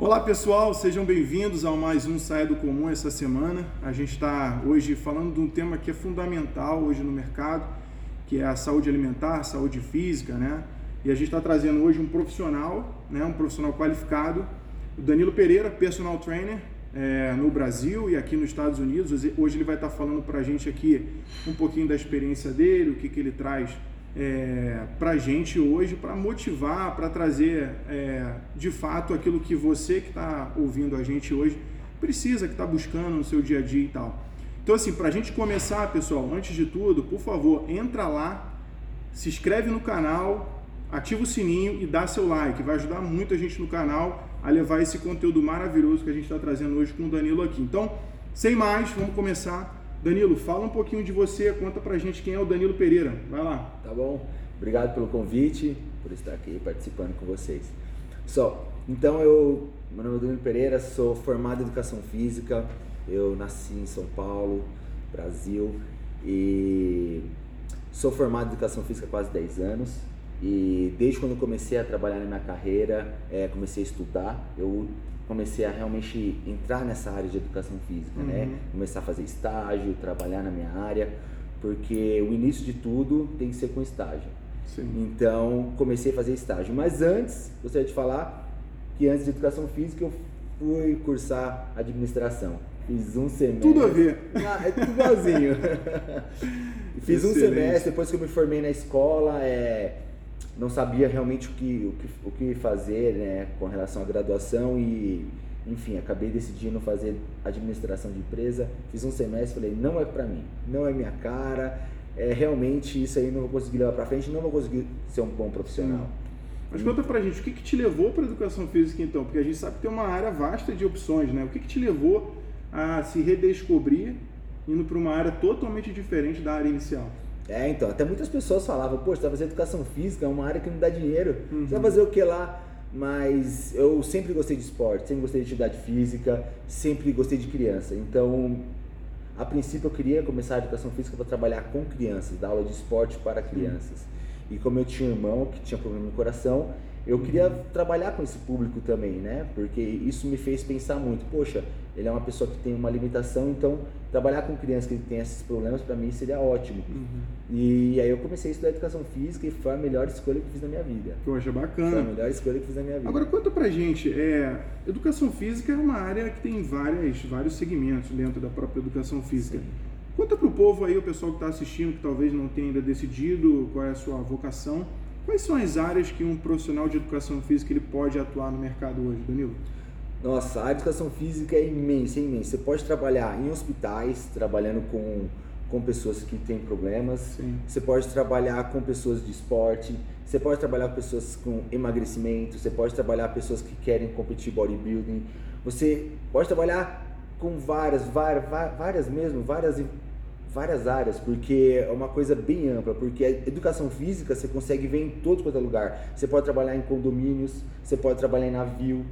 Olá pessoal, sejam bem-vindos a mais um Saia do Comum essa semana. A gente está hoje falando de um tema que é fundamental hoje no mercado, que é a saúde alimentar, saúde física, né? E a gente está trazendo hoje um profissional, né? Um profissional qualificado, o Danilo Pereira, personal trainer é, no Brasil e aqui nos Estados Unidos. Hoje ele vai estar falando para a gente aqui um pouquinho da experiência dele, o que, que ele traz é, para a gente hoje, para motivar, para trazer é, de fato aquilo que você que está ouvindo a gente hoje precisa, que está buscando no seu dia a dia e tal. Então, assim, para a gente começar, pessoal, antes de tudo, por favor, entra lá, se inscreve no canal, ativa o sininho e dá seu like. Vai ajudar muito a gente no canal a levar esse conteúdo maravilhoso que a gente está trazendo hoje com o Danilo aqui. Então, sem mais, vamos começar Danilo, fala um pouquinho de você, conta pra gente quem é o Danilo Pereira. Vai lá. Tá bom. Obrigado pelo convite, por estar aqui participando com vocês. Só, então eu, meu nome é Danilo Pereira, sou formado em educação física. Eu nasci em São Paulo, Brasil, e sou formado em educação física há quase 10 anos. E desde quando comecei a trabalhar na minha carreira, é, comecei a estudar. Eu comecei a realmente entrar nessa área de educação física, né? uhum. né? Começar a fazer estágio, trabalhar na minha área, porque o início de tudo tem que ser com estágio. Sim. Então, comecei a fazer estágio. Mas antes, gostaria de falar que antes de educação física eu fui cursar administração. Fiz um semestre. Tudo a ver. Ah, é tudo igualzinho. Fiz Excelente. um semestre, depois que eu me formei na escola, é, não sabia realmente o que, o que, o que fazer né, com relação à graduação e, enfim, acabei decidindo fazer administração de empresa. Fiz um semestre falei, não é para mim, não é minha cara, é, realmente isso aí não vou conseguir levar para frente, não vou conseguir ser um bom profissional. Sim. Mas conta pra gente, o que, que te levou para educação física então? Porque a gente sabe que tem uma área vasta de opções, né? O que, que te levou a se redescobrir indo para uma área totalmente diferente da área inicial? É, então, até muitas pessoas falavam, pô, você vai fazer educação física, é uma área que não dá dinheiro, uhum. você vai fazer o que lá? Mas eu sempre gostei de esporte, sempre gostei de atividade física, sempre gostei de criança. Então, a princípio eu queria começar a educação física para trabalhar com crianças, dar aula de esporte para crianças. Uhum. E como eu tinha um irmão que tinha problema no coração, eu queria trabalhar com esse público também, né? Porque isso me fez pensar muito. Poxa, ele é uma pessoa que tem uma limitação, então trabalhar com crianças que têm esses problemas para mim seria ótimo. Uhum. E aí eu comecei a estudar educação física e foi a melhor escolha que fiz na minha vida. Poxa, bacana. Foi a melhor escolha que fiz na minha vida. Agora conta pra gente, é, educação física é uma área que tem várias, vários segmentos dentro da própria educação física. Sim. Conta pro povo aí, o pessoal que está assistindo, que talvez não tenha ainda decidido qual é a sua vocação Quais são as áreas que um profissional de educação física ele pode atuar no mercado hoje, Danilo? Nossa, a educação física é imensa, é imensa. Você pode trabalhar em hospitais, trabalhando com, com pessoas que têm problemas. Sim. Você pode trabalhar com pessoas de esporte. Você pode trabalhar com pessoas com emagrecimento. Você pode trabalhar com pessoas que querem competir bodybuilding. Você pode trabalhar com várias, várias, várias mesmo, várias várias áreas, porque é uma coisa bem ampla, porque a educação física você consegue ver em todo quanto é lugar. Você pode trabalhar em condomínios, você pode trabalhar em navio,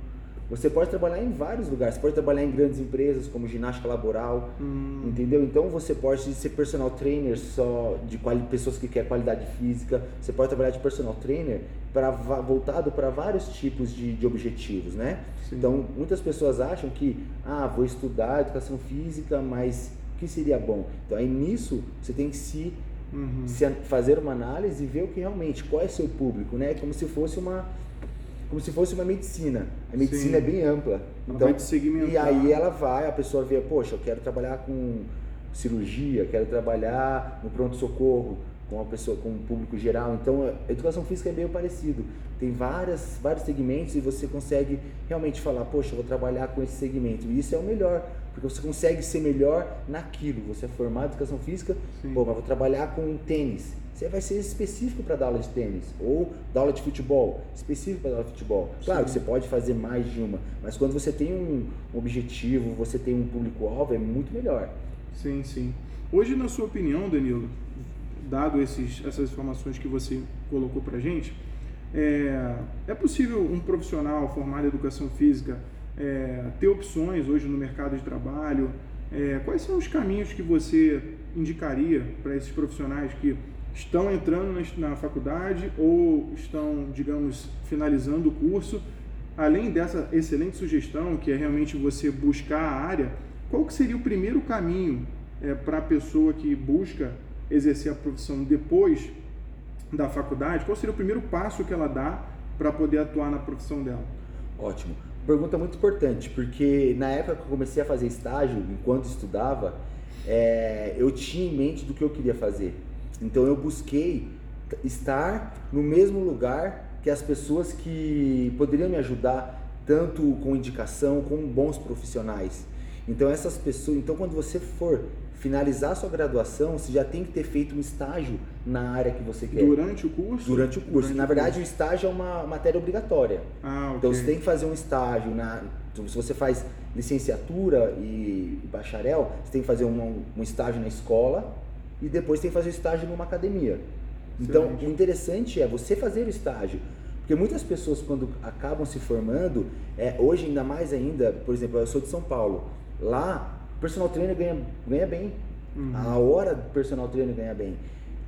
você pode trabalhar em vários lugares. Você pode trabalhar em grandes empresas como ginástica laboral, hum. entendeu? Então você pode ser personal trainer só de pessoas que querem qualidade física. Você pode trabalhar de personal trainer para voltado para vários tipos de, de objetivos, né? Sim. Então muitas pessoas acham que ah vou estudar educação física, mas o que seria bom? Então aí nisso você tem que se, uhum. fazer uma análise e ver o que realmente, qual é seu público, né? Como se fosse uma como se fosse uma medicina. A medicina Sim. é bem ampla. Então, e aí ela vai, a pessoa vê, poxa, eu quero trabalhar com cirurgia, quero trabalhar no pronto socorro, com uma pessoa com um público geral. Então, a educação física é meio parecido. Tem várias, vários segmentos e você consegue realmente falar, poxa, eu vou trabalhar com esse segmento. E isso é o melhor, porque você consegue ser melhor naquilo. Você é formado em educação física, Sim. pô, mas vou trabalhar com tênis. Você vai ser específico para dar aula de tênis ou dar aula de futebol, específico para dar aula de futebol. Claro Sim. que você pode fazer mais de uma, mas quando você tem um objetivo, você tem um público-alvo, é muito melhor. Sim, sim. Hoje, na sua opinião, Danilo, dado esses, essas informações que você colocou para gente, é, é possível um profissional formado em educação física é, ter opções hoje no mercado de trabalho? É, quais são os caminhos que você indicaria para esses profissionais que estão entrando na, faculdade ou estão, digamos, finalizando o curso além dessa excelente sugestão, que é realmente você buscar a área, qual que seria o primeiro caminho é, para a pessoa que busca exercer a profissão depois da faculdade? Qual seria o primeiro passo que ela dá para poder atuar na profissão dela? Ótimo. Pergunta muito importante, porque na época que eu comecei a fazer estágio, enquanto estudava, é, eu tinha em mente do que eu queria fazer. Então eu busquei estar no mesmo lugar que as pessoas que poderiam me ajudar, tanto com indicação como bons profissionais. Então essas pessoas, então quando você for finalizar sua graduação, você já tem que ter feito um estágio na área que você quer. Durante o curso? Durante o curso. Durante na verdade, o, curso. o estágio é uma matéria obrigatória. Ah, okay. Então você tem que fazer um estágio na então, se você faz licenciatura e bacharel, você tem que fazer um, um estágio na escola e depois tem que fazer o estágio numa academia. Então, Excelente. o interessante é você fazer o estágio. Porque muitas pessoas, quando acabam se formando, é, hoje ainda mais ainda, por exemplo, eu sou de São Paulo. Lá, o personal trainer ganha, ganha bem. Uhum. A hora do personal trainer ganha bem.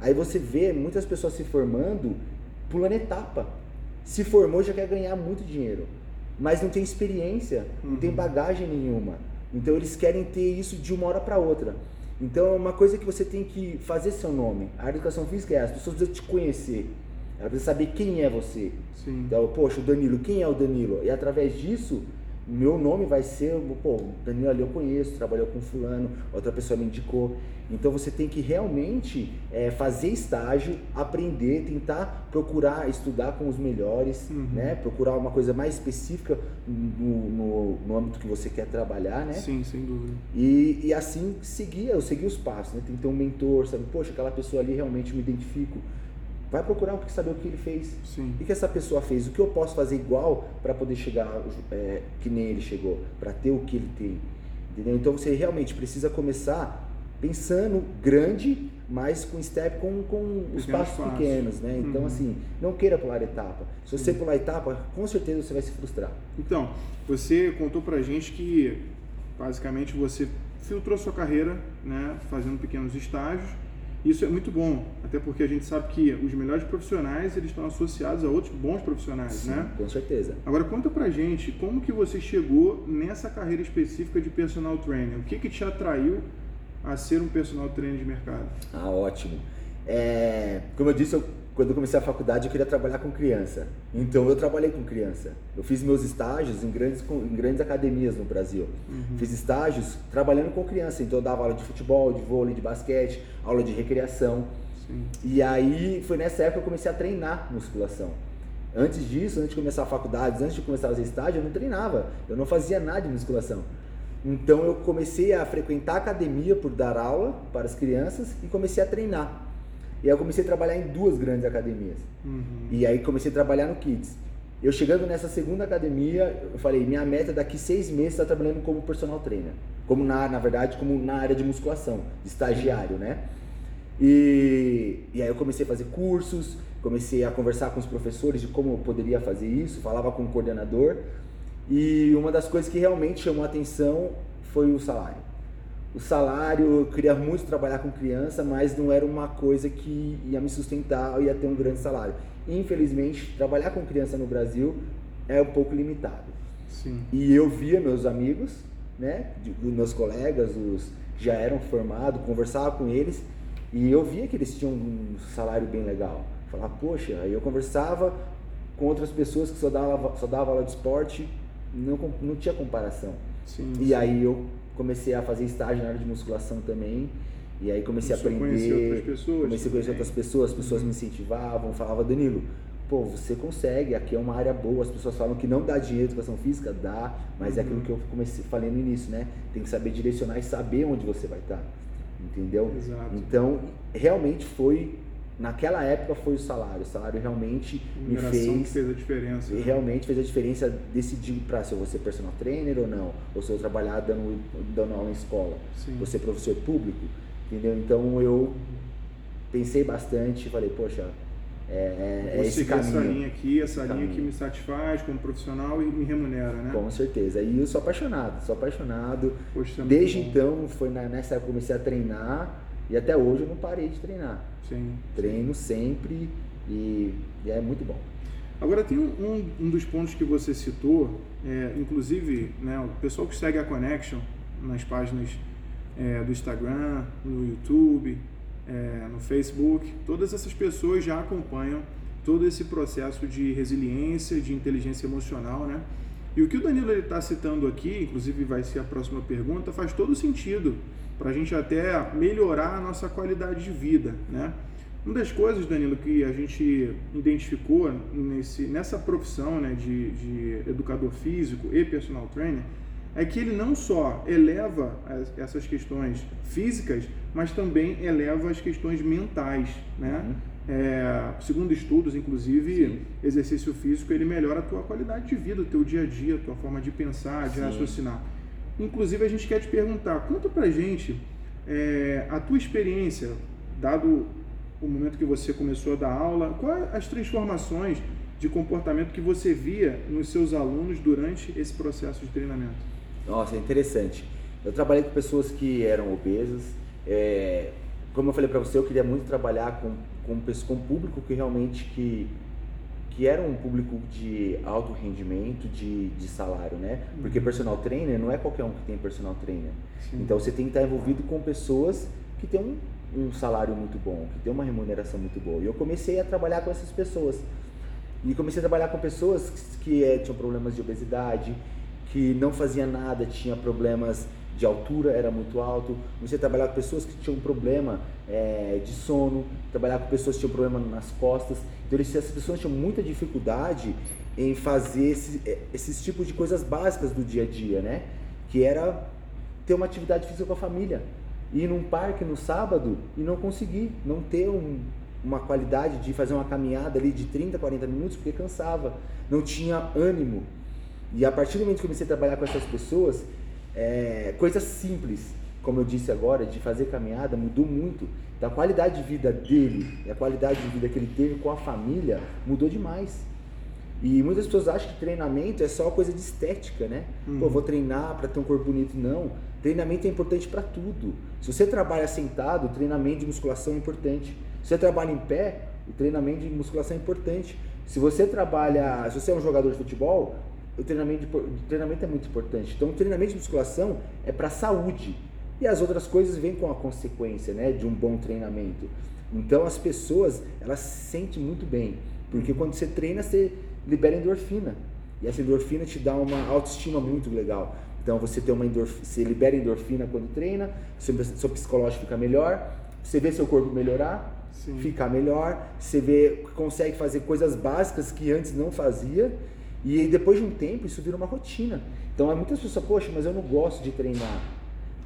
Aí você vê muitas pessoas se formando pulando etapa. Se formou, já quer ganhar muito dinheiro. Mas não tem experiência, uhum. não tem uhum. bagagem nenhuma. Então eles querem ter isso de uma hora para outra. Então é uma coisa que você tem que fazer seu nome. A educação física é as pessoas precisam te conhecer. Ela precisa saber quem é você. Sim. Então, poxa, o Danilo, quem é o Danilo? E através disso, meu nome vai ser, pô, Danilo ali eu conheço, trabalhou com fulano, outra pessoa me indicou. Então você tem que realmente é, fazer estágio, aprender, tentar procurar estudar com os melhores, uhum. né? Procurar uma coisa mais específica no, no, no, âmbito que você quer trabalhar, né? Sim, sem dúvida. E, e assim seguir, eu segui os passos, né? Tem que ter um mentor, sabe? Poxa, aquela pessoa ali realmente me identifico Vai procurar saber o que ele fez. Sim. O que essa pessoa fez? O que eu posso fazer igual para poder chegar é, que nem ele chegou, para ter o que ele tem. Entendeu? Então você realmente precisa começar pensando grande, mas com step, com, com os passos pequenos, né? Então uhum. assim, não queira pular etapa. Se você uhum. pular etapa, com certeza você vai se frustrar. Então, você contou pra gente que basicamente você filtrou sua carreira, né, fazendo pequenos estágios isso é muito bom, até porque a gente sabe que os melhores profissionais eles estão associados a outros bons profissionais, Sim, né? Com certeza. Agora conta pra gente como que você chegou nessa carreira específica de personal trainer. O que que te atraiu a ser um personal trainer de mercado? Ah, ótimo. É, como eu disse, eu quando eu comecei a faculdade eu queria trabalhar com criança. Então eu trabalhei com criança. Eu fiz meus estágios em grandes, em grandes academias no Brasil. Uhum. Fiz estágios trabalhando com criança. Então eu dava aula de futebol, de vôlei, de basquete, aula de recreação. Sim. E aí foi nessa época que eu comecei a treinar musculação. Antes disso, antes de começar a faculdade, antes de começar a fazer estágio, eu não treinava. Eu não fazia nada de musculação. Então eu comecei a frequentar a academia por dar aula para as crianças e comecei a treinar. E aí eu comecei a trabalhar em duas grandes academias. Uhum. E aí comecei a trabalhar no Kids. Eu chegando nessa segunda academia, eu falei, minha meta é daqui seis meses estar tá trabalhando como personal trainer. Como na, na verdade, como na área de musculação, de estagiário, né? E, e aí eu comecei a fazer cursos, comecei a conversar com os professores de como eu poderia fazer isso, falava com o coordenador. E uma das coisas que realmente chamou a atenção foi o salário o salário, eu queria muito trabalhar com criança, mas não era uma coisa que ia me sustentar, eu ia ter um grande salário. Infelizmente, trabalhar com criança no Brasil é um pouco limitado. Sim. E eu via meus amigos, né, dos meus colegas, os já eram formados, conversava com eles e eu via que eles tinham um salário bem legal. Falava, poxa, aí eu conversava com outras pessoas que só dava, só dava aula de esporte, não, não tinha comparação. Sim, e sim. aí eu comecei a fazer estágio na área de musculação também. E aí comecei a aprender. Outras pessoas, comecei a conhecer outras pessoas, as pessoas me incentivavam, falavam, Danilo, pô, você consegue, aqui é uma área boa, as pessoas falam que não dá dinheiro educação física, dá, mas uhum. é aquilo uhum. que eu comecei falei no início, né? Tem que saber direcionar e saber onde você vai estar. Entendeu? Exato. Então, realmente foi naquela época foi o salário. O salário realmente me fez. fez a diferença. Né? Realmente fez a diferença decidir para se eu vou ser personal trainer ou não, ou se eu trabalhar dando, dando aula em escola, Sim. vou ser professor público, entendeu? Então eu pensei bastante, falei, poxa, é, é, é esse caminho. essa linha aqui, essa linha caminho. que me satisfaz como profissional e me remunera, né? Com certeza. E eu sou apaixonado, sou apaixonado. Poxa, é Desde então, foi nessa época que comecei a treinar e até hoje eu não parei de treinar. Sim. Treino sempre e, e é muito bom. Agora, tem um, um dos pontos que você citou, é, inclusive, né, o pessoal que segue a Connection nas páginas é, do Instagram, no YouTube, é, no Facebook, todas essas pessoas já acompanham todo esse processo de resiliência, de inteligência emocional, né? E o que o Danilo está citando aqui, inclusive vai ser a próxima pergunta, faz todo sentido para a gente até melhorar a nossa qualidade de vida, né? Uma das coisas, Danilo, que a gente identificou nesse, nessa profissão né, de, de educador físico e personal trainer é que ele não só eleva as, essas questões físicas, mas também eleva as questões mentais, né? Uhum. É, segundo estudos, inclusive, Sim. exercício físico ele melhora a tua qualidade de vida, o teu dia a dia, a tua forma de pensar, de Sim. raciocinar. Inclusive, a gente quer te perguntar, conta pra gente é, a tua experiência, dado o momento que você começou a dar aula, quais as transformações de comportamento que você via nos seus alunos durante esse processo de treinamento? Nossa, é interessante. Eu trabalhei com pessoas que eram obesas. É, como eu falei para você, eu queria muito trabalhar com, com, com público que realmente que, que era um público de alto rendimento, de, de salário, né? Porque uhum. personal trainer não é qualquer um que tem personal trainer. Sim. Então você tem que estar envolvido com pessoas que têm um um salário muito bom, que tem uma remuneração muito boa. E eu comecei a trabalhar com essas pessoas. E comecei a trabalhar com pessoas que, que é, tinham problemas de obesidade, que não fazia nada, tinha problemas de altura, era muito alto. Comecei a trabalhar com pessoas que tinham problema é, de sono, trabalhar com pessoas que tinham problema nas costas. Então, essas pessoas tinham muita dificuldade em fazer esse, é, esses tipos de coisas básicas do dia a dia, né? Que era ter uma atividade física com a família ir num parque no sábado e não conseguir, não ter um, uma qualidade de fazer uma caminhada ali de 30, 40 minutos, porque cansava, não tinha ânimo. E a partir do momento que comecei a trabalhar com essas pessoas, é, coisas simples, como eu disse agora, de fazer caminhada, mudou muito. Então, a qualidade de vida dele e a qualidade de vida que ele teve com a família mudou demais. E muitas pessoas acham que treinamento é só coisa de estética, né? Uhum. Pô, vou treinar para ter um corpo bonito. Não. Treinamento é importante para tudo. Se você trabalha sentado, o treinamento de musculação é importante. Se você trabalha em pé, o treinamento de musculação é importante. Se você trabalha, se você é um jogador de futebol, o treinamento, de, o treinamento é muito importante. Então, o treinamento de musculação é para saúde. E as outras coisas vêm com a consequência, né, de um bom treinamento. Então, as pessoas, elas se sentem muito bem, porque quando você treina, você libera endorfina. E essa endorfina te dá uma autoestima muito legal. Então você tem uma endorfina, você libera endorfina quando treina, seu, seu psicológico fica melhor, você vê seu corpo melhorar, Sim. ficar melhor, você vê consegue fazer coisas básicas que antes não fazia. E depois de um tempo isso vira uma rotina. Então muitas pessoas, poxa, mas eu não gosto de treinar.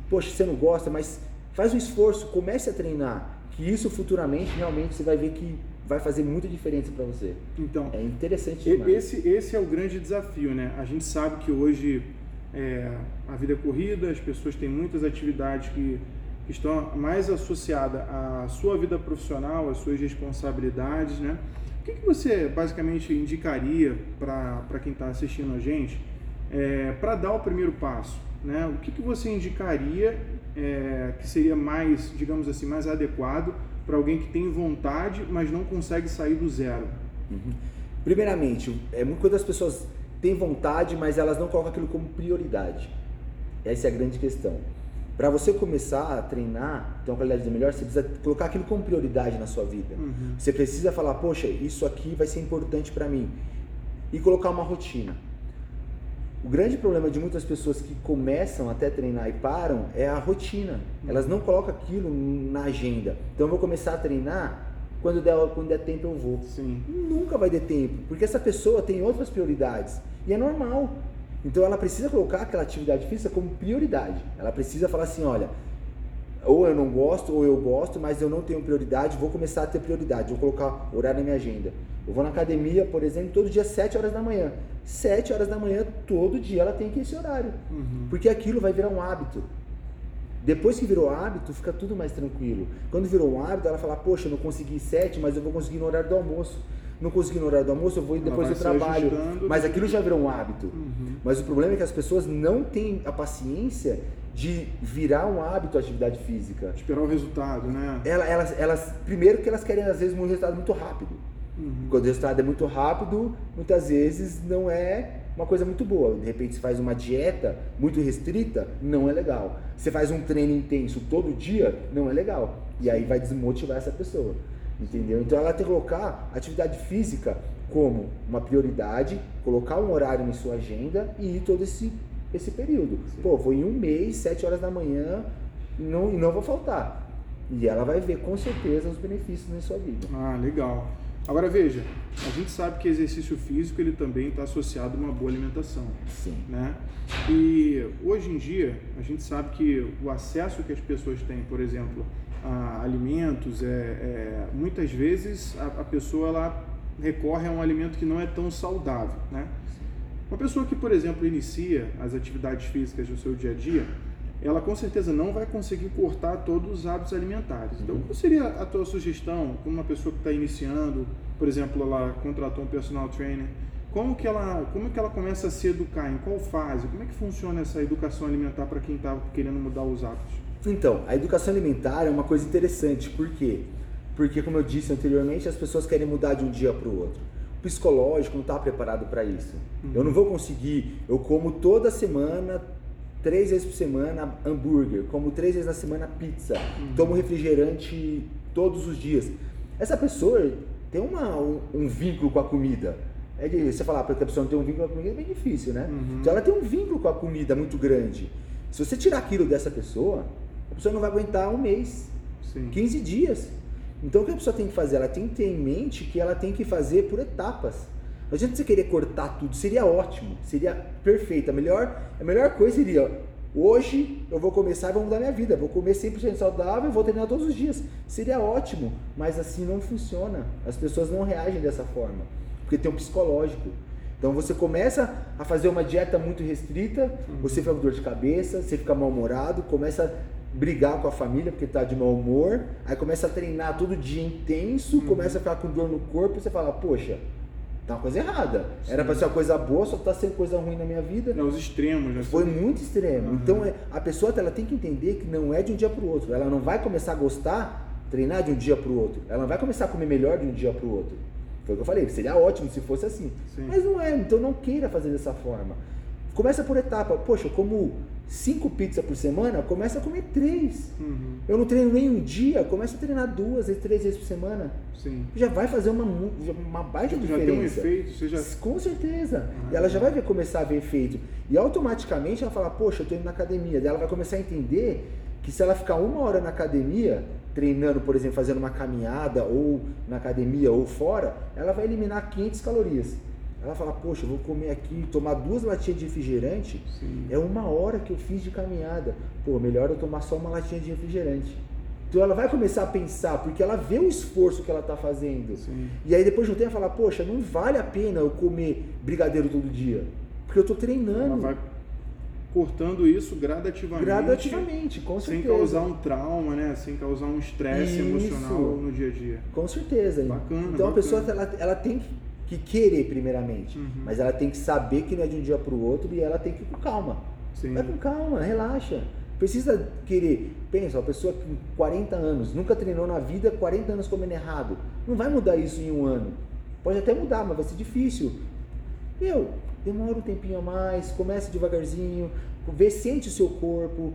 Poxa, você não gosta, mas faz um esforço, comece a treinar, que isso futuramente realmente você vai ver que vai fazer muita diferença para você. Então, é interessante demais. Esse, esse é o grande desafio, né? A gente sabe que hoje é, a vida é corrida, as pessoas têm muitas atividades que, que estão mais associadas à sua vida profissional, às suas responsabilidades, né? O que, que você basicamente indicaria para quem está assistindo a gente é, para dar o primeiro passo? Né? O que, que você indicaria é, que seria mais, digamos assim, mais adequado para alguém que tem vontade, mas não consegue sair do zero? Uhum. Primeiramente, é muito quando as pessoas têm vontade, mas elas não colocam aquilo como prioridade. Essa é a grande questão. Para você começar a treinar, ter uma qualidade de vida melhor, você precisa colocar aquilo como prioridade na sua vida. Uhum. Você precisa falar, poxa, isso aqui vai ser importante para mim. E colocar uma rotina. O grande problema de muitas pessoas que começam até treinar e param é a rotina. Elas não colocam aquilo na agenda. Então eu vou começar a treinar quando der, quando der tempo eu vou. Sim. Nunca vai ter tempo, porque essa pessoa tem outras prioridades. E é normal. Então ela precisa colocar aquela atividade física como prioridade. Ela precisa falar assim, olha, ou eu não gosto, ou eu gosto, mas eu não tenho prioridade, vou começar a ter prioridade, vou colocar horário na minha agenda. Eu vou na academia, por exemplo, todo dia 7 horas da manhã. 7 horas da manhã, todo dia ela tem que ir esse horário. Uhum. Porque aquilo vai virar um hábito. Depois que virou hábito, fica tudo mais tranquilo. Quando virou um hábito, ela fala, poxa, eu não consegui 7, mas eu vou conseguir no horário do almoço. Não consegui no horário do almoço, eu vou depois do trabalho. Mas aquilo já virou um hábito. Uhum. Mas o problema é que as pessoas não têm a paciência de virar um hábito a atividade física. Esperar o resultado, né? Elas, elas, elas, primeiro que elas querem às vezes um resultado muito rápido. Uhum. Quando o resultado é muito rápido, muitas vezes não é uma coisa muito boa. De repente você faz uma dieta muito restrita, não é legal. Você faz um treino intenso todo dia, não é legal. E aí vai desmotivar essa pessoa. Entendeu? Então ela tem que colocar atividade física como uma prioridade, colocar um horário em sua agenda e ir todo esse, esse período. Sim. Pô, vou em um mês, sete horas da manhã, não, não vou faltar. E ela vai ver com certeza os benefícios na sua vida. Ah, legal. Agora veja, a gente sabe que exercício físico ele também está associado a uma boa alimentação. Sim. Né? E hoje em dia a gente sabe que o acesso que as pessoas têm, por exemplo, a alimentos, é, é muitas vezes a, a, pessoa ela recorre a um alimento que não é tão saudável. Né? Uma pessoa que, por exemplo, inicia as atividades físicas no seu dia a dia, ela com certeza não vai conseguir cortar todos os hábitos alimentares. Então, qual seria a tua sugestão como uma pessoa que está iniciando, por exemplo, ela contratou um personal trainer, como que ela, como que ela começa a se educar, em qual fase, como é que funciona essa educação alimentar para quem está querendo mudar os hábitos? Então, a educação alimentar é uma coisa interessante, por quê? Porque, como eu disse anteriormente, as pessoas querem mudar de um dia para o outro. O psicológico não está preparado para isso. Uhum. Eu não vou conseguir, eu como toda semana três vezes por semana hambúrguer, como três vezes na semana pizza, uhum. tomo refrigerante todos os dias. Essa pessoa tem uma, um, um vínculo com a comida. É de, você falar para a pessoa não tem um vínculo com a comida é bem difícil, né? Uhum. Então ela tem um vínculo com a comida muito grande. Se você tirar aquilo dessa pessoa, a pessoa não vai aguentar um mês, Sim. 15 dias. Então o que a pessoa tem que fazer? Ela tem que ter em mente que ela tem que fazer por etapas. Não adianta você querer cortar tudo, seria ótimo, seria perfeito. A melhor, a melhor coisa seria, hoje eu vou começar e vou mudar minha vida, vou comer 100% saudável e vou treinar todos os dias. Seria ótimo, mas assim não funciona. As pessoas não reagem dessa forma, porque tem um psicológico. Então você começa a fazer uma dieta muito restrita, uhum. você fica com dor de cabeça, você fica mal-humorado, começa a brigar com a família porque está de mau humor, aí começa a treinar todo dia intenso, uhum. começa a ficar com dor no corpo e você fala, poxa, Tá uma coisa errada. Sim. Era para ser uma coisa boa, só tá sendo coisa ruim na minha vida. Não, os extremos, né? Foi muito extremo. Uhum. Então é, a pessoa ela tem que entender que não é de um dia para o outro. Ela não vai começar a gostar, treinar de um dia para o outro. Ela não vai começar a comer melhor de um dia para o outro. Foi o que eu falei, seria ótimo se fosse assim. Sim. Mas não é, então não queira fazer dessa forma. Começa por etapa. Poxa, como cinco pizzas por semana, começa a comer três. Uhum. Eu não treino nem um dia, começa a treinar duas, três vezes por semana. Sim. Já vai fazer uma, uma baita tipo, diferença. Já tem um efeito, você já... Com certeza. Ah, e ela já vai ver, começar a ver efeito. E automaticamente ela fala, poxa, eu tô indo na academia. Daí ela vai começar a entender que se ela ficar uma hora na academia, treinando, por exemplo, fazendo uma caminhada, ou na academia, ou fora, ela vai eliminar 500 calorias. Ela fala, poxa, eu vou comer aqui, tomar duas latinhas de refrigerante, Sim. é uma hora que eu fiz de caminhada. Pô, melhor eu tomar só uma latinha de refrigerante. Então ela vai começar a pensar, porque ela vê o esforço que ela está fazendo. Sim. E aí depois de um tempo ela fala, poxa, não vale a pena eu comer brigadeiro todo dia. Porque eu estou treinando. Ela vai cortando isso gradativamente. Gradativamente, com certeza. Sem causar um trauma, né? Sem causar um estresse emocional no dia a dia. Com certeza. Bacana. Então bacana. a pessoa ela, ela tem que que querer primeiramente, uhum. mas ela tem que saber que não é de um dia para o outro e ela tem que ir com calma. Sim. Vai com calma, relaxa. Precisa querer. Pensa, uma pessoa com 40 anos, nunca treinou na vida, 40 anos comendo errado. Não vai mudar isso em um ano. Pode até mudar, mas vai ser difícil. Meu, demora um tempinho a mais, comece devagarzinho, vê, sente o seu corpo.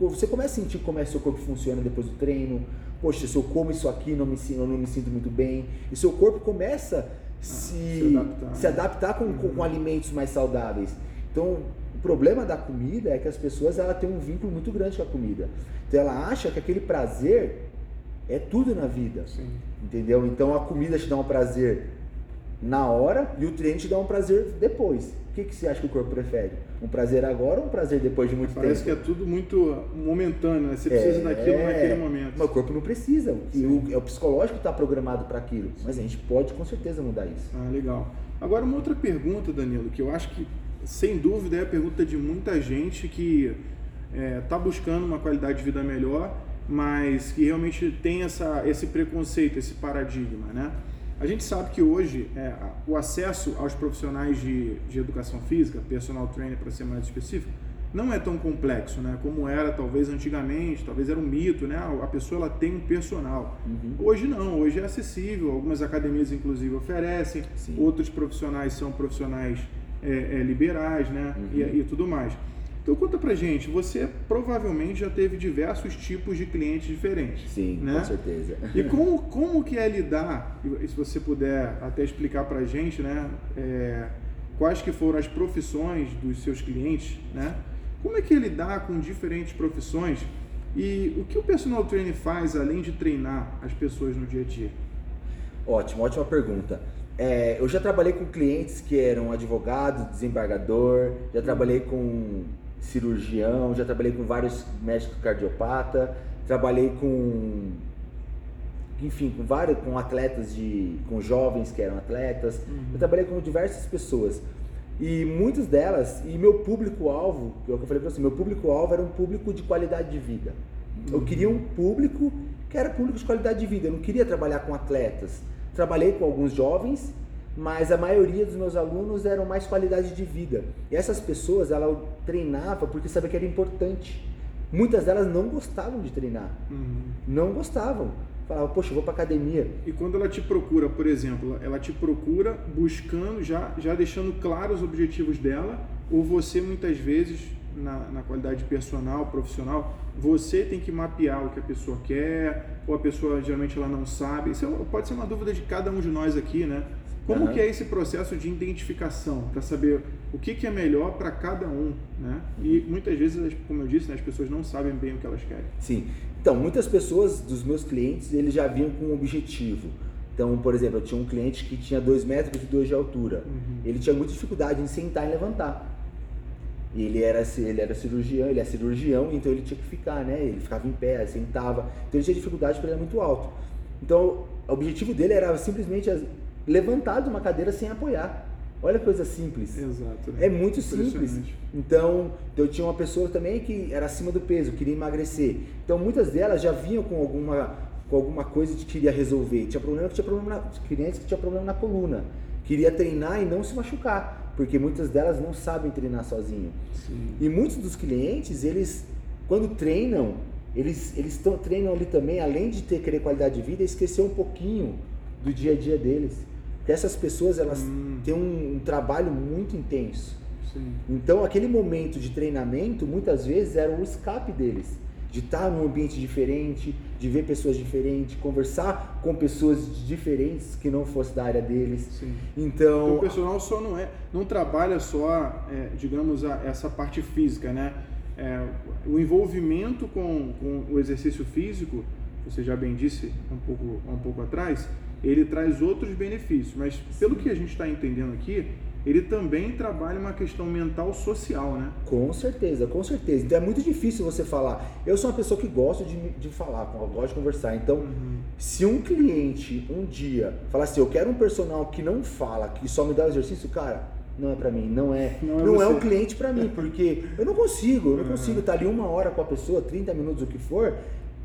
Você começa a sentir como é que seu corpo funciona depois do treino. Poxa, se eu como isso aqui, não me, eu não me sinto muito bem. E seu corpo começa se, se adaptar, se adaptar com, com, com, alimentos mais saudáveis. Então, o problema da comida é que as pessoas ela têm um vínculo muito grande com a comida. Então, ela acha que aquele prazer é tudo na vida. Sim. Entendeu? Então, a comida te dá um prazer na hora e o treino te dá um prazer depois. O que, que você acha que o corpo prefere? Um prazer agora ou um prazer depois de muito Parece tempo? Parece que é tudo muito momentâneo, né? Você precisa é, daquilo naquele momento. Mas o corpo não precisa. O, é o psicológico que está programado para aquilo. Mas a gente pode com certeza mudar isso. Ah, legal. Agora, uma outra pergunta, Danilo, que eu acho que, sem dúvida, é a pergunta de muita gente que está é, tá buscando uma qualidade de vida melhor, mas que realmente tem essa, esse preconceito, esse paradigma, né? A gente sabe que hoje é, o acesso aos profissionais de, de educação física, personal trainer para ser mais específico, não é tão complexo, né? Como era talvez antigamente, talvez era um mito, né? A pessoa ela tem um personal. Uhum. Hoje não, hoje é acessível. Algumas academias inclusive oferecem, Sim. outros profissionais são profissionais é, é, liberais, né? Uhum. E, e tudo mais. Então conta pra gente, você provavelmente já teve diversos tipos de clientes diferentes. Sim, né? com certeza. E como, como que é lidar, se você puder até explicar pra gente, né? É, quais que foram as profissões dos seus clientes, né? Como é que ele lidar com diferentes profissões e o que o personal trainer faz além de treinar as pessoas no dia a dia? Ótimo, ótima pergunta. É, eu já trabalhei com clientes que eram advogado, desembargador, já trabalhei com cirurgião, já trabalhei com vários médicos cardiopata, trabalhei com enfim, com vários com atletas de com jovens que eram atletas. Uhum. Eu trabalhei com diversas pessoas. E muitas delas, e meu público-alvo, que é o que eu falei para você, meu público-alvo era um público de qualidade de vida. Uhum. Eu queria um público que era público de qualidade de vida. Eu não queria trabalhar com atletas. Trabalhei com alguns jovens mas a maioria dos meus alunos eram mais qualidade de vida. E essas pessoas, ela treinava porque sabia que era importante. Muitas delas não gostavam de treinar. Uhum. Não gostavam. Falava, poxa, eu vou para academia. E quando ela te procura, por exemplo, ela te procura buscando, já, já deixando claros os objetivos dela, ou você muitas vezes, na, na qualidade personal, profissional, você tem que mapear o que a pessoa quer, ou a pessoa geralmente ela não sabe. Isso é pode ser uma dúvida de cada um de nós aqui, né? Como uhum. que é esse processo de identificação para saber o que, que é melhor para cada um, né? E muitas vezes, como eu disse, né, as pessoas não sabem bem o que elas querem. Sim. Então, muitas pessoas dos meus clientes, eles já vinham com um objetivo. Então, por exemplo, eu tinha um cliente que tinha 2 metros e 2 de altura. Uhum. Ele tinha muita dificuldade em sentar e levantar. Ele era, ele era cirurgião, ele é cirurgião, então ele tinha que ficar, né? Ele ficava em pé, sentava. Então ele tinha dificuldade porque ele era muito alto. Então, o objetivo dele era simplesmente levantar de uma cadeira sem apoiar. Olha que coisa simples. Exato. É muito simples. Então, eu tinha uma pessoa também que era acima do peso, queria emagrecer. Então, muitas delas já vinham com alguma, com alguma coisa que queria resolver. Tinha problema que tinha problema na, clientes que tinha problema na coluna. Queria treinar e não se machucar, porque muitas delas não sabem treinar sozinho. Sim. E muitos dos clientes, eles quando treinam, eles eles tão, treinam ali também, além de ter querer qualidade de vida, esquecer um pouquinho do dia a dia deles. Porque essas pessoas elas hum. têm um, um, trabalho muito intenso. Sim. Então aquele momento de treinamento muitas vezes era o escape deles. De estar num ambiente diferente, de ver pessoas diferentes, conversar com pessoas diferentes que não fosse da área deles. Sim. Então o personal só não é, não trabalha só, é, digamos, a, essa parte física, né? É, o envolvimento com, com o exercício físico, você já bem disse um pouco, um pouco atrás, ele traz outros benefícios, mas pelo que a gente está entendendo aqui, ele também trabalha uma questão mental social, né? Com certeza, com certeza. Então é muito difícil você falar. Eu sou uma pessoa que gosta de, de falar, gosto de conversar. Então, uhum. se um cliente um dia falar assim, eu quero um personal que não fala, que só me dá o exercício, cara, não é para mim, não é, não é, não é um cliente para mim, porque eu não consigo, eu não uhum. consigo estar ali uma hora com a pessoa, 30 minutos, o que for,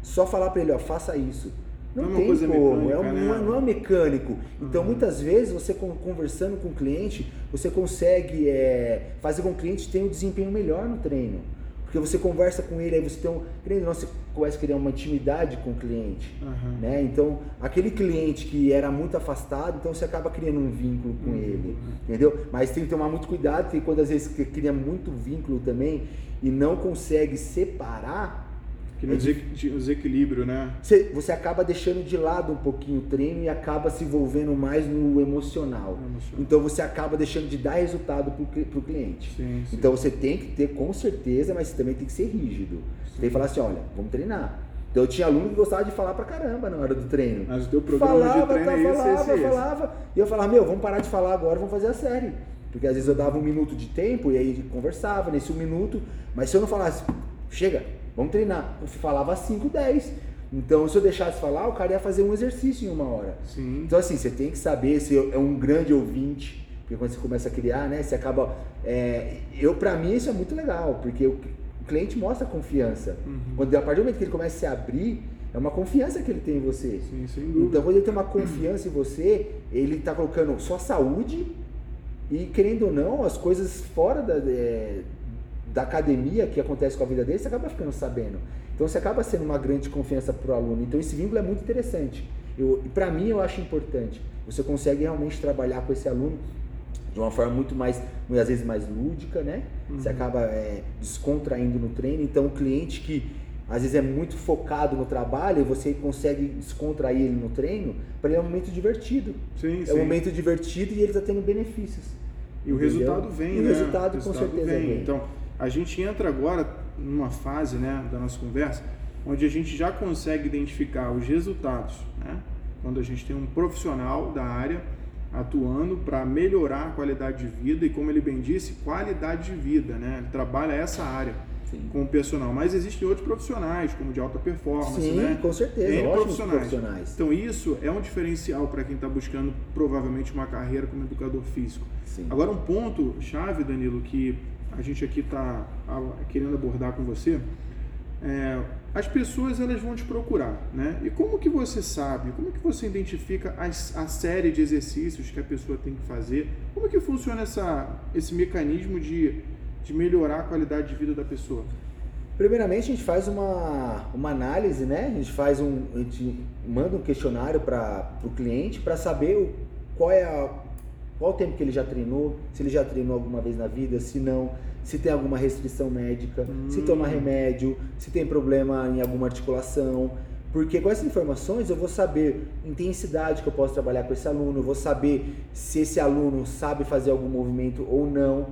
só falar para ele, ó, faça isso. Não, não é tem como, é um, né? não é mecânico. Então, uhum. muitas vezes, você conversando com o cliente, você consegue é, fazer com que o cliente tenha um desempenho melhor no treino. Porque você conversa com ele, aí você tem um. Não, você começa a criar uma intimidade com o cliente. Uhum. Né? Então, aquele cliente que era muito afastado, então você acaba criando um vínculo com uhum. ele. Entendeu? Mas tem que tomar muito cuidado, porque quando às vezes cria muito vínculo também e não consegue separar, que no desequilíbrio, né? Você, você acaba deixando de lado um pouquinho o treino e acaba se envolvendo mais no emocional. emocional. Então você acaba deixando de dar resultado para o cliente. Sim, sim. Então você tem que ter com certeza, mas você também tem que ser rígido. Você tem que falar assim, olha, vamos treinar. Então eu tinha aluno que gostava de falar pra caramba na hora do treino. Mas o teu programa falava, de treino tá, é esse, falava, esse, falava. E eu falava, meu, vamos parar de falar agora, vamos fazer a série. Porque às vezes eu dava um minuto de tempo e aí conversava nesse um minuto, mas se eu não falasse, chega, Vamos treinar. Eu falava 5, 10. Então, se eu deixasse falar, o cara ia fazer um exercício em uma hora. Sim. Então, assim, você tem que saber se é um grande ouvinte, porque quando você começa a criar, né, você acaba. É, eu, para mim, isso é muito legal, porque o, cliente mostra confiança. Uhum. Quando, a partir do momento que ele começa a se abrir, é uma confiança que ele tem em você. Sim, sem dúvida. Então, quando ele tem uma confiança em você, ele está colocando sua saúde e, querendo ou não, as coisas fora da, é, da academia que acontece com a vida dele, você acaba ficando sabendo. Então você acaba sendo uma grande confiança para o aluno. Então esse vínculo é muito interessante. Para mim eu acho importante. Você consegue realmente trabalhar com esse aluno de uma forma muito mais, muitas vezes mais lúdica, né? Uhum. Você acaba é, descontraindo no treino. Então o cliente que às vezes é muito focado no trabalho e você consegue descontrair ele no treino, para ele é um momento divertido. Sim, é sim. um momento divertido e ele está tendo benefícios. E o resultado vem, e né? o resultado, o resultado com certeza vem. vem. Então, a gente entra agora numa fase né, da nossa conversa onde a gente já consegue identificar os resultados, né? Quando a gente tem um profissional da área atuando para melhorar a qualidade de vida e, como ele bem disse, qualidade de vida, né? Ele trabalha essa área. Sim. com o personal, mas existem outros profissionais, como de alta performance, Sim, né? com certeza, profissionais. profissionais. Então isso é um diferencial para quem está buscando provavelmente uma carreira como educador físico. Sim. Agora um ponto chave, Danilo, que a gente aqui está querendo abordar com você, é, as pessoas elas vão te procurar, né? E como que você sabe, como que você identifica as, a série de exercícios que a pessoa tem que fazer? Como que funciona essa, esse mecanismo de de melhorar a qualidade de vida da pessoa? Primeiramente, a gente faz uma, uma análise, né? A gente faz um, a gente manda um questionário para o cliente para saber o, qual é a, qual o tempo que ele já treinou, se ele já treinou alguma vez na vida, se não, se tem alguma restrição médica, hum. se toma remédio, se tem problema em alguma articulação. Porque com essas informações eu vou saber intensidade que eu posso trabalhar com esse aluno, eu vou saber se esse aluno sabe fazer algum movimento ou não.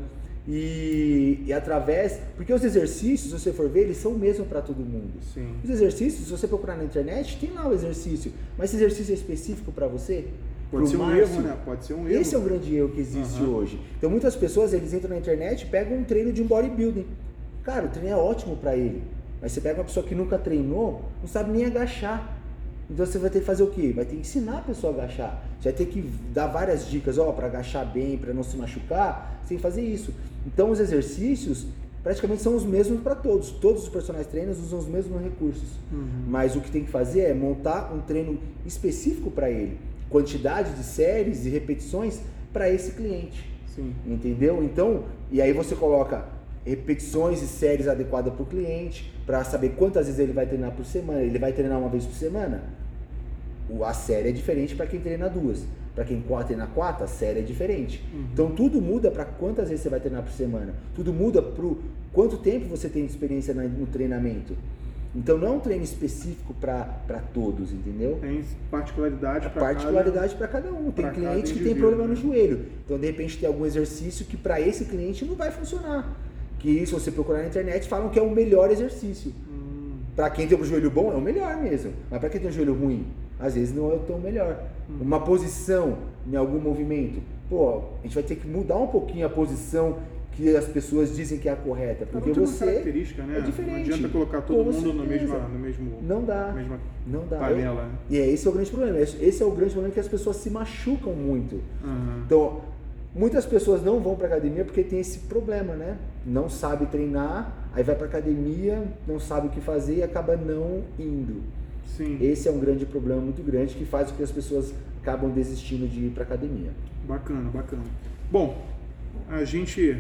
E, e, através. Porque os exercícios, se você for ver, eles são o mesmo para todo mundo. Sim. Os exercícios, se você procurar na internet, tem lá o exercício. Mas esse exercício é específico para você? Pode ser um erro, né? Pode ser um erro. Esse é o grande erro que existe uhum. hoje. Então muitas pessoas eles entram na internet e pegam um treino de um bodybuilding. Cara, o treino é ótimo para ele. Mas você pega uma pessoa que nunca treinou, não sabe nem agachar. Então você vai ter que fazer o quê? Vai ter que ensinar a pessoa a agachar. Você vai ter que dar várias dicas, ó, para agachar bem, para não se machucar, sem fazer isso. Então os exercícios praticamente são os mesmos para todos. Todos os personagens trainers usam os mesmos recursos. Uhum. Mas o que tem que fazer é montar um treino específico para ele, quantidade de séries e repetições para esse cliente. Sim. Entendeu? Então, e aí você coloca repetições e séries adequadas para o cliente, para saber quantas vezes ele vai treinar por semana. Ele vai treinar uma vez por semana? A série é diferente para quem treina duas. Para quem treina quatro, a série é diferente. Uhum. Então tudo muda para quantas vezes você vai treinar por semana. Tudo muda para quanto tempo você tem de experiência no treinamento. Então não é um treino específico para todos, entendeu? Tem particularidade para particularidade para cada um. Tem cliente que tem problema no joelho. Então de repente tem algum exercício que para esse cliente não vai funcionar. Que se você procurar na internet falam que é o melhor exercício. Hum. Para quem tem o joelho bom é o melhor mesmo. Mas para quem tem o joelho ruim, às vezes não é o tão melhor. Hum. Uma posição em algum movimento, pô, a gente vai ter que mudar um pouquinho a posição que as pessoas dizem que é a correta, porque você característica, né? é diferente. Não adianta colocar todo mundo no mesmo, no mesmo não dá, mesma não dá. panela. E é esse é o grande problema. Esse é o grande problema que as pessoas se machucam muito. Uhum. Então Muitas pessoas não vão para academia porque tem esse problema, né? Não sabe treinar, aí vai para academia, não sabe o que fazer e acaba não indo. Sim. Esse é um grande problema muito grande que faz com que as pessoas acabam desistindo de ir para academia. Bacana, bacana. Bom, a gente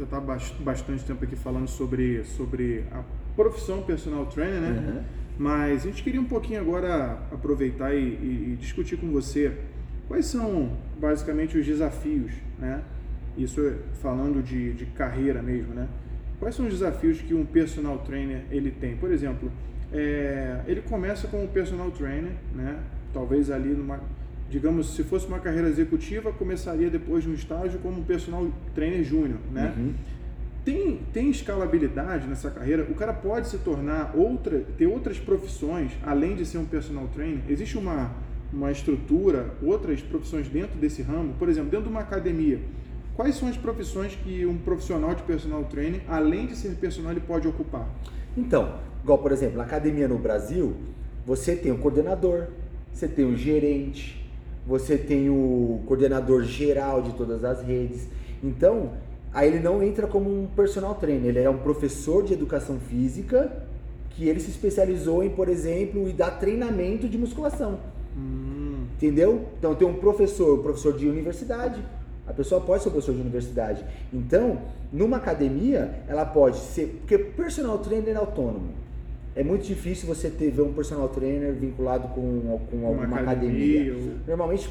já está bastante tempo aqui falando sobre, sobre a profissão personal trainer, né? Uhum. Mas a gente queria um pouquinho agora aproveitar e, e, e discutir com você Quais são basicamente os desafios, né? Isso falando de, de carreira mesmo, né? Quais são os desafios que um personal trainer ele tem? Por exemplo, é, ele começa como personal trainer, né? Talvez ali numa, digamos, se fosse uma carreira executiva, começaria depois de um estágio como personal trainer júnior, né? Uhum. Tem, tem escalabilidade nessa carreira? O cara pode se tornar outra, ter outras profissões além de ser um personal trainer? Existe uma uma estrutura, outras profissões dentro desse ramo? Por exemplo, dentro de uma academia, quais são as profissões que um profissional de personal training, além de ser personal, ele pode ocupar? Então, igual por exemplo, na academia no Brasil, você tem o coordenador, você tem o gerente, você tem o coordenador geral de todas as redes. Então, aí ele não entra como um personal trainer, ele é um professor de educação física que ele se especializou em, por exemplo, e dar treinamento de musculação. Hum. Entendeu? Então tem um professor, um professor de universidade, A pessoa pode ser professor de universidade. Então, numa academia, ela pode ser. Porque personal trainer é autônomo. É muito difícil você ter ver um personal trainer vinculado com, com alguma academia. academia. Ou... Normalmente,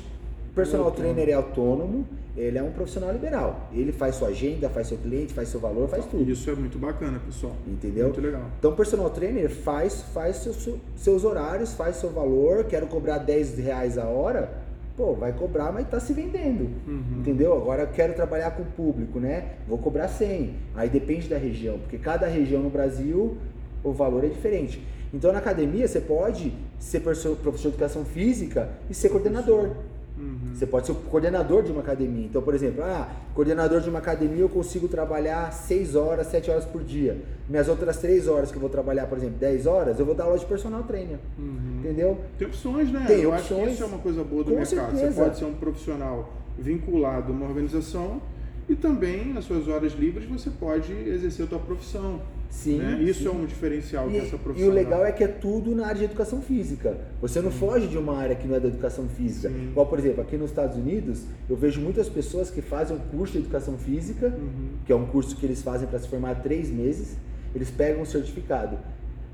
personal trainer é autônomo, ele é um profissional liberal. Ele faz sua agenda, faz seu cliente, faz seu valor, faz tudo. Isso é muito bacana, pessoal. Entendeu? Muito legal. Então, personal trainer faz, faz seus, seus horários, faz seu valor. Quero cobrar 10 reais a hora. Pô, vai cobrar, mas tá se vendendo. Uhum. Entendeu? Agora quero trabalhar com o público, né? Vou cobrar 100. Aí depende da região, porque cada região no Brasil o valor é diferente. Então, na academia, você pode ser professor de educação física e ser coordenador. Uhum. Você pode ser o coordenador de uma academia. Então, por exemplo, ah, coordenador de uma academia eu consigo trabalhar 6 horas, 7 horas por dia. Minhas outras 3 horas que eu vou trabalhar, por exemplo, 10 horas, eu vou dar aula de personal trainer. Uhum. Entendeu? Tem opções, né? Tem eu opções. acho que isso é uma coisa boa do Com mercado. Certeza. Você pode ser um profissional vinculado a uma organização e também, nas suas horas livres, você pode exercer a sua profissão. Sim, né? Isso sim. é um diferencial e, dessa profissão. E o legal é que é tudo na área de educação física. Você não sim. foge de uma área que não é da educação física. Sim. Igual, por exemplo, aqui nos Estados Unidos, eu vejo muitas pessoas que fazem um curso de educação física, uhum. que é um curso que eles fazem para se formar três meses, eles pegam um certificado.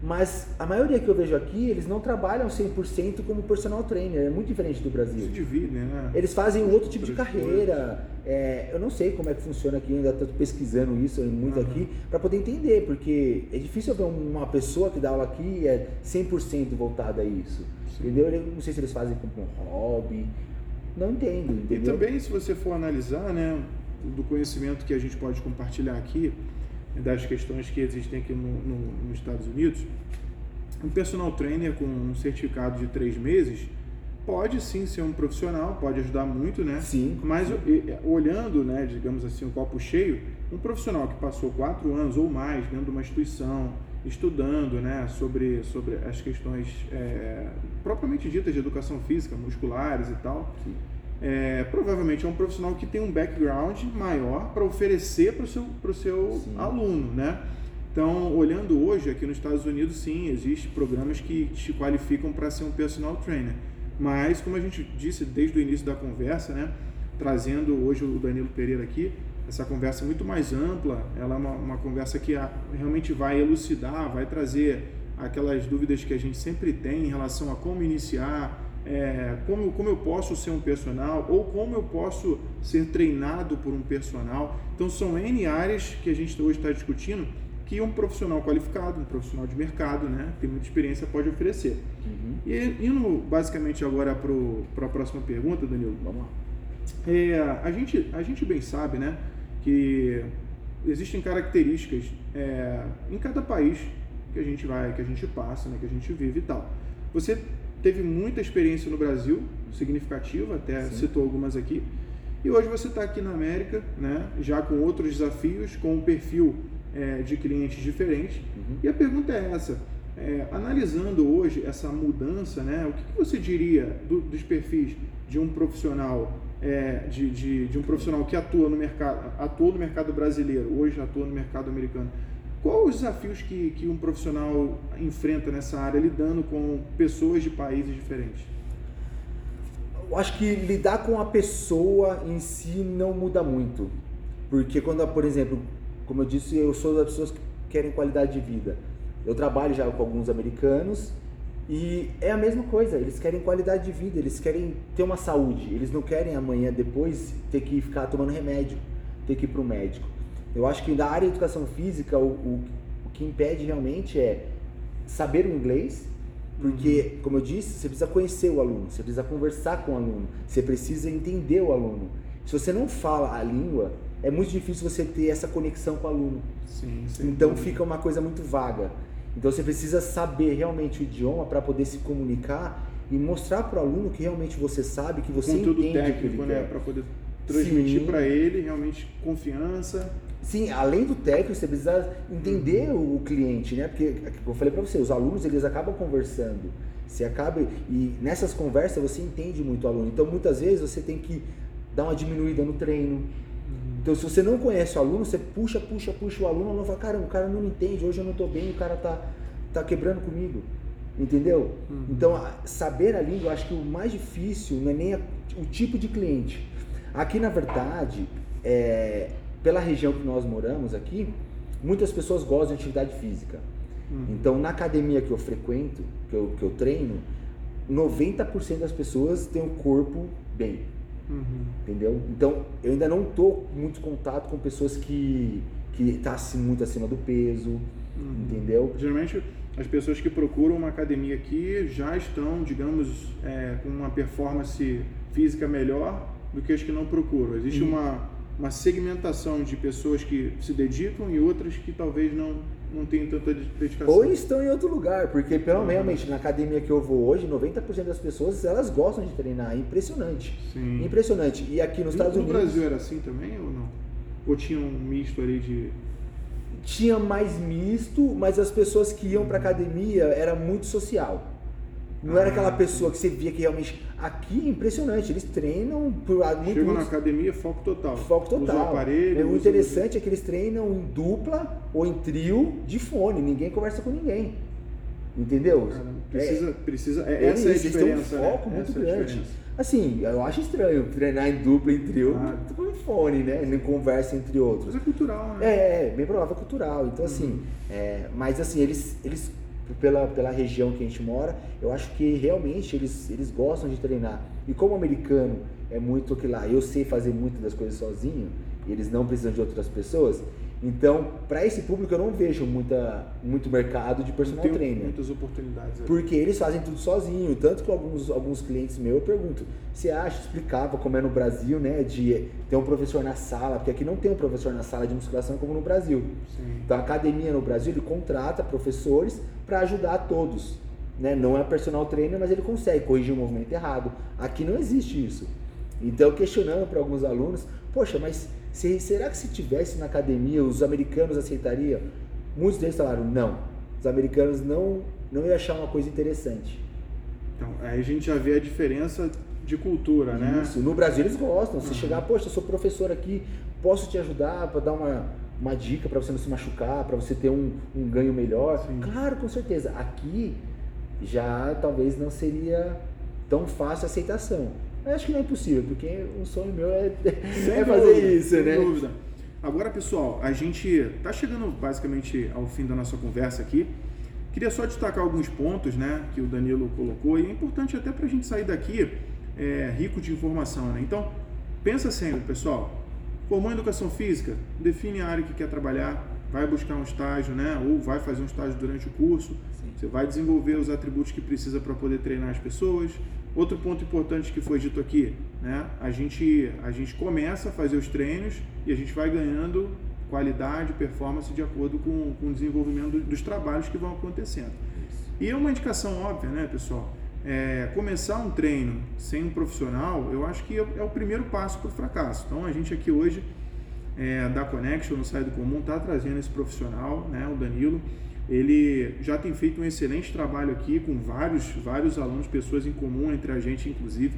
Mas a maioria que eu vejo aqui, eles não trabalham 100% como personal trainer. É muito diferente do Brasil. Se dividem, né? Eles fazem um outro tipo de carreira. É, eu não sei como é que funciona aqui, ainda estou pesquisando isso muito uhum. aqui, para poder entender, porque é difícil ver uma pessoa que dá aula aqui e é 100% voltada a isso. Sim. Entendeu? Eu não sei se eles fazem como um hobby. Não entendo, entendeu? E também, se você for analisar, né, do conhecimento que a gente pode compartilhar aqui, das questões que existem aqui no, no, nos Estados Unidos, um personal trainer com um certificado de três meses pode sim ser um profissional, pode ajudar muito, né? Sim. Mas olhando, né, digamos assim, um copo cheio, um profissional que passou quatro anos ou mais dentro de uma instituição, estudando, né, sobre, sobre as questões é, propriamente ditas de educação física, musculares e tal, sim é, provavelmente é um profissional que tem um background maior para oferecer para o seu, pro seu aluno, né? Então, olhando hoje aqui nos Estados Unidos, sim, existem programas que te qualificam para ser um personal trainer. Mas, como a gente disse desde o início da conversa, né, trazendo hoje o Danilo Pereira aqui, essa conversa é muito mais ampla, ela é uma, uma conversa que realmente vai elucidar, vai trazer aquelas dúvidas que a gente sempre tem em relação a como iniciar, é, como, como eu posso ser um personal ou como eu posso ser treinado por um personal. Então são N áreas que a gente hoje está discutindo que um profissional qualificado, um profissional de mercado, né, tem muita experiência, pode oferecer. Uhum. E indo basicamente agora para a próxima pergunta, Danilo. Vamos lá. É, a, gente, a gente bem sabe né, que existem características é, em cada país que a gente vai, que a gente passa, né, que a gente vive e tal. Você teve muita experiência no Brasil, significativa, até Sim. citou algumas aqui. E hoje você está aqui na América, né, já com outros desafios, com um perfil é, de clientes diferentes. Uhum. E a pergunta é essa: é, analisando hoje essa mudança, né, o que, que você diria do, dos perfis de um profissional é, de, de, de, um profissional que atua no mercado, atuou no mercado brasileiro, hoje atua no mercado americano? Quais os desafios que, que um profissional enfrenta nessa área lidando com pessoas de países diferentes? Eu acho que lidar com a pessoa em si não muda muito. Porque quando, por exemplo, como eu disse, eu sou das pessoas que querem qualidade de vida. Eu trabalho já com alguns americanos e é a mesma coisa, eles querem qualidade de vida, eles querem ter uma saúde, eles não querem amanhã depois ter que ficar tomando remédio, ter que ir para o médico. Eu acho que na área de educação física, o, o, o que impede realmente é saber o inglês, porque, uhum. como eu disse, você precisa conhecer o aluno, você precisa conversar com o aluno, você precisa entender o aluno. Se você não fala a língua, é muito difícil você ter essa conexão com o aluno. Sim, então fica uma coisa muito vaga. Então você precisa saber realmente o idioma para poder se comunicar e mostrar para o aluno que realmente você sabe, que você Contudo entende técnico, né, para poder transmitir para ele realmente confiança. Sim, além do técnico, você precisa entender uhum. o cliente, né? Porque, como eu falei para você, os alunos eles acabam conversando. Você acaba e nessas conversas você entende muito o aluno. Então muitas vezes você tem que dar uma diminuída no treino. Uhum. Então se você não conhece o aluno, você puxa, puxa, puxa o aluno, o aluno fala, cara, o cara não me entende, hoje eu não estou bem, o cara tá tá quebrando comigo. Entendeu? Uhum. Então, saber a língua, eu acho que o mais difícil não é nem a, o tipo de cliente. Aqui, na verdade, é, pela região que nós moramos aqui, muitas pessoas gostam de atividade física. Uhum. Então, na academia que eu frequento, que eu, que eu treino, 90% das pessoas têm o corpo bem. Uhum. Entendeu? Então, eu ainda não tô muito contato com pessoas que que tá assim, muito acima do peso, uhum. entendeu? Geralmente as pessoas que procuram uma academia aqui já estão, digamos, é, com uma performance física melhor do que as que não procuram. Existe uhum. uma, uma segmentação de pessoas que se dedicam e outras que talvez não, não tenham tanta dedicação. Ou estão em outro lugar, porque pelo uhum. realmente na academia que eu vou hoje, 90% das pessoas elas gostam de treinar. É impressionante. Sim. Impressionante. E aqui nos no, Estados no Unidos. No Brasil era assim também ou não? Ou tinha um misto ali de tinha mais misto, mas as pessoas que iam para academia era muito social. Não ah, era aquela pessoa que você via que realmente. Aqui é impressionante, eles treinam por muito. Chegam na academia, foco total. Foco total. Usa aparelho, é, o interessante é que eles treinam em dupla ou em trio de fone, ninguém conversa com ninguém. Entendeu? Caramba, precisa, é, precisa, é, essa é a diferença. Eles têm um foco né? muito essa é grande. É Assim, eu acho estranho treinar em dupla, em trio, ah. com fone, né? Em conversa entre outros. Mas é cultural, né? É, é bem provável é cultural. Então, assim, uhum. é, mas assim, eles, eles pela, pela região que a gente mora, eu acho que realmente eles, eles gostam de treinar. E como americano é muito que lá, eu sei fazer muitas das coisas sozinho, e eles não precisam de outras pessoas, então, para esse público eu não vejo muita, muito mercado de personal Tem trainer. muitas oportunidades. Ali. Porque eles fazem tudo sozinho. Tanto que alguns, alguns clientes meus eu pergunto, você acha, explicava como é no Brasil, né? De ter um professor na sala, porque aqui não tem um professor na sala de musculação como no Brasil. Sim. Então a academia no Brasil ele contrata professores para ajudar todos. Né? Não é personal trainer, mas ele consegue corrigir o movimento errado. Aqui não existe isso. Então, questionando para alguns alunos, poxa, mas se, será que se tivesse na academia os americanos aceitariam? Muitos deles falaram não. Os americanos não não iam achar uma coisa interessante. Então, aí a gente já vê a diferença de cultura, né? Isso. No Brasil eles gostam. Se uhum. chegar, poxa, eu sou professor aqui, posso te ajudar para dar uma, uma dica para você não se machucar, para você ter um, um ganho melhor? Sim. Claro, com certeza. Aqui já talvez não seria tão fácil a aceitação. Eu acho que não é impossível, porque um sonho meu é, é fazer dúvida, isso, sem né? dúvida. Agora, pessoal, a gente está chegando basicamente ao fim da nossa conversa aqui. Queria só destacar alguns pontos né, que o Danilo colocou e é importante até para a gente sair daqui é, rico de informação. Né? Então, pensa sempre, pessoal, formou em educação física, define a área que quer trabalhar, vai buscar um estágio, né? ou vai fazer um estágio durante o curso, Sim. você vai desenvolver os atributos que precisa para poder treinar as pessoas, Outro ponto importante que foi dito aqui, né? A gente, a gente começa a fazer os treinos e a gente vai ganhando qualidade, performance de acordo com, com o desenvolvimento dos trabalhos que vão acontecendo. E é uma indicação óbvia, né, pessoal? É, começar um treino sem um profissional, eu acho que é, é o primeiro passo para o fracasso. Então, a gente aqui hoje, é, da Connection, no Sai do Comum, está trazendo esse profissional, né, o Danilo, ele já tem feito um excelente trabalho aqui com vários, vários alunos, pessoas em comum entre a gente, inclusive.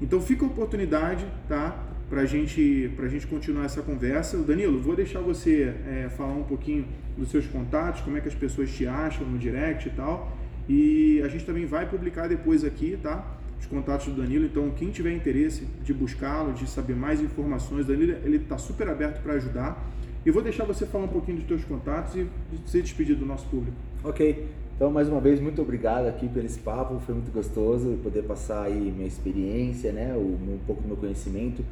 Então fica a oportunidade, tá? Para gente, a gente continuar essa conversa. Danilo, vou deixar você é, falar um pouquinho dos seus contatos, como é que as pessoas te acham no direct e tal. E a gente também vai publicar depois aqui, tá? Os contatos do Danilo. Então, quem tiver interesse de buscá-lo, de saber mais informações, Danilo ele está super aberto para ajudar. E vou deixar você falar um pouquinho dos teus contatos e se despedir do nosso público. Ok. Então, mais uma vez, muito obrigado aqui pelo esse papo. Foi muito gostoso poder passar aí minha experiência, né? O, um pouco do meu conhecimento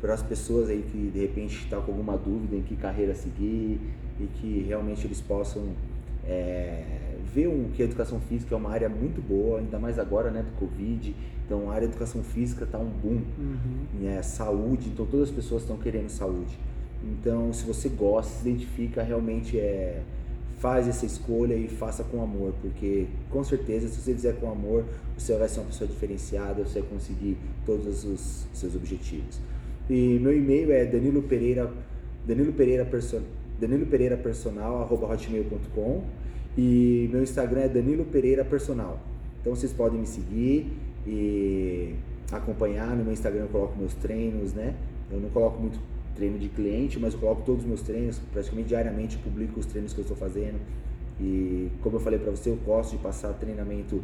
para as pessoas aí que de repente estão tá com alguma dúvida em que carreira seguir e que realmente eles possam é, ver um, que a educação física é uma área muito boa, ainda mais agora, né, do Covid. Então, a área de educação física está um boom. Uhum. Né? Saúde, então todas as pessoas estão querendo saúde. Então, se você gosta, se identifica, realmente é faz essa escolha e faça com amor, porque com certeza se você fizer com amor, você vai ser uma pessoa diferenciada, você vai conseguir todos os seus objetivos. E meu e-mail é Danilo Pereira Danilo Pereira Danilo Pereira Personal hotmail.com e meu Instagram é Danilo Pereira Personal. Então vocês podem me seguir e acompanhar no meu Instagram eu coloco meus treinos, né? Eu não coloco muito treino de cliente, mas eu coloco todos os meus treinos, praticamente diariamente publico os treinos que eu estou fazendo. E como eu falei para você, eu gosto de passar treinamento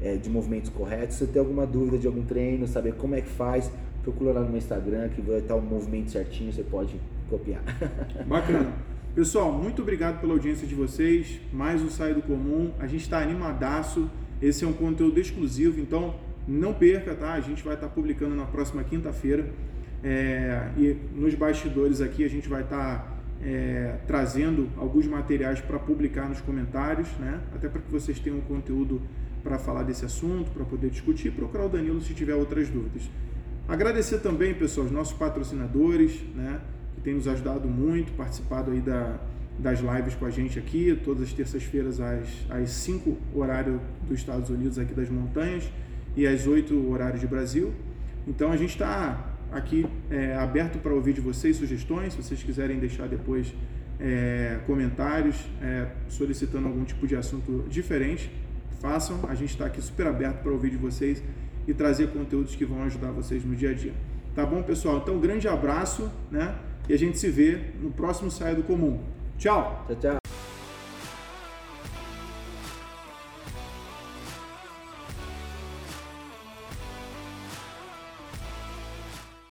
é, de movimentos corretos. Se você tem alguma dúvida de algum treino, saber como é que faz, procura lá no meu Instagram que vai estar o movimento certinho, você pode copiar. Bacana. Pessoal, muito obrigado pela audiência de vocês. Mais um Sai do Comum. A gente está animadaço. Esse é um conteúdo exclusivo, então não perca, tá? A gente vai estar tá publicando na próxima quinta-feira. É, e nos bastidores aqui a gente vai estar tá, é, trazendo alguns materiais para publicar nos comentários, né? Até para que vocês tenham conteúdo para falar desse assunto, para poder discutir e procurar o Danilo se tiver outras dúvidas. Agradecer também, pessoal, os nossos patrocinadores, né? Que têm nos ajudado muito, participado aí da, das lives com a gente aqui, todas as terças-feiras às, às 5 horário dos Estados Unidos aqui das montanhas e às 8 horário de Brasil. Então a gente está aqui é, aberto para ouvir de vocês sugestões, se vocês quiserem deixar depois é, comentários é, solicitando algum tipo de assunto diferente, façam. A gente está aqui super aberto para ouvir de vocês e trazer conteúdos que vão ajudar vocês no dia a dia. Tá bom, pessoal? Então, grande abraço, né? E a gente se vê no próximo Saia do Comum. Tchau! Tchau, tchau!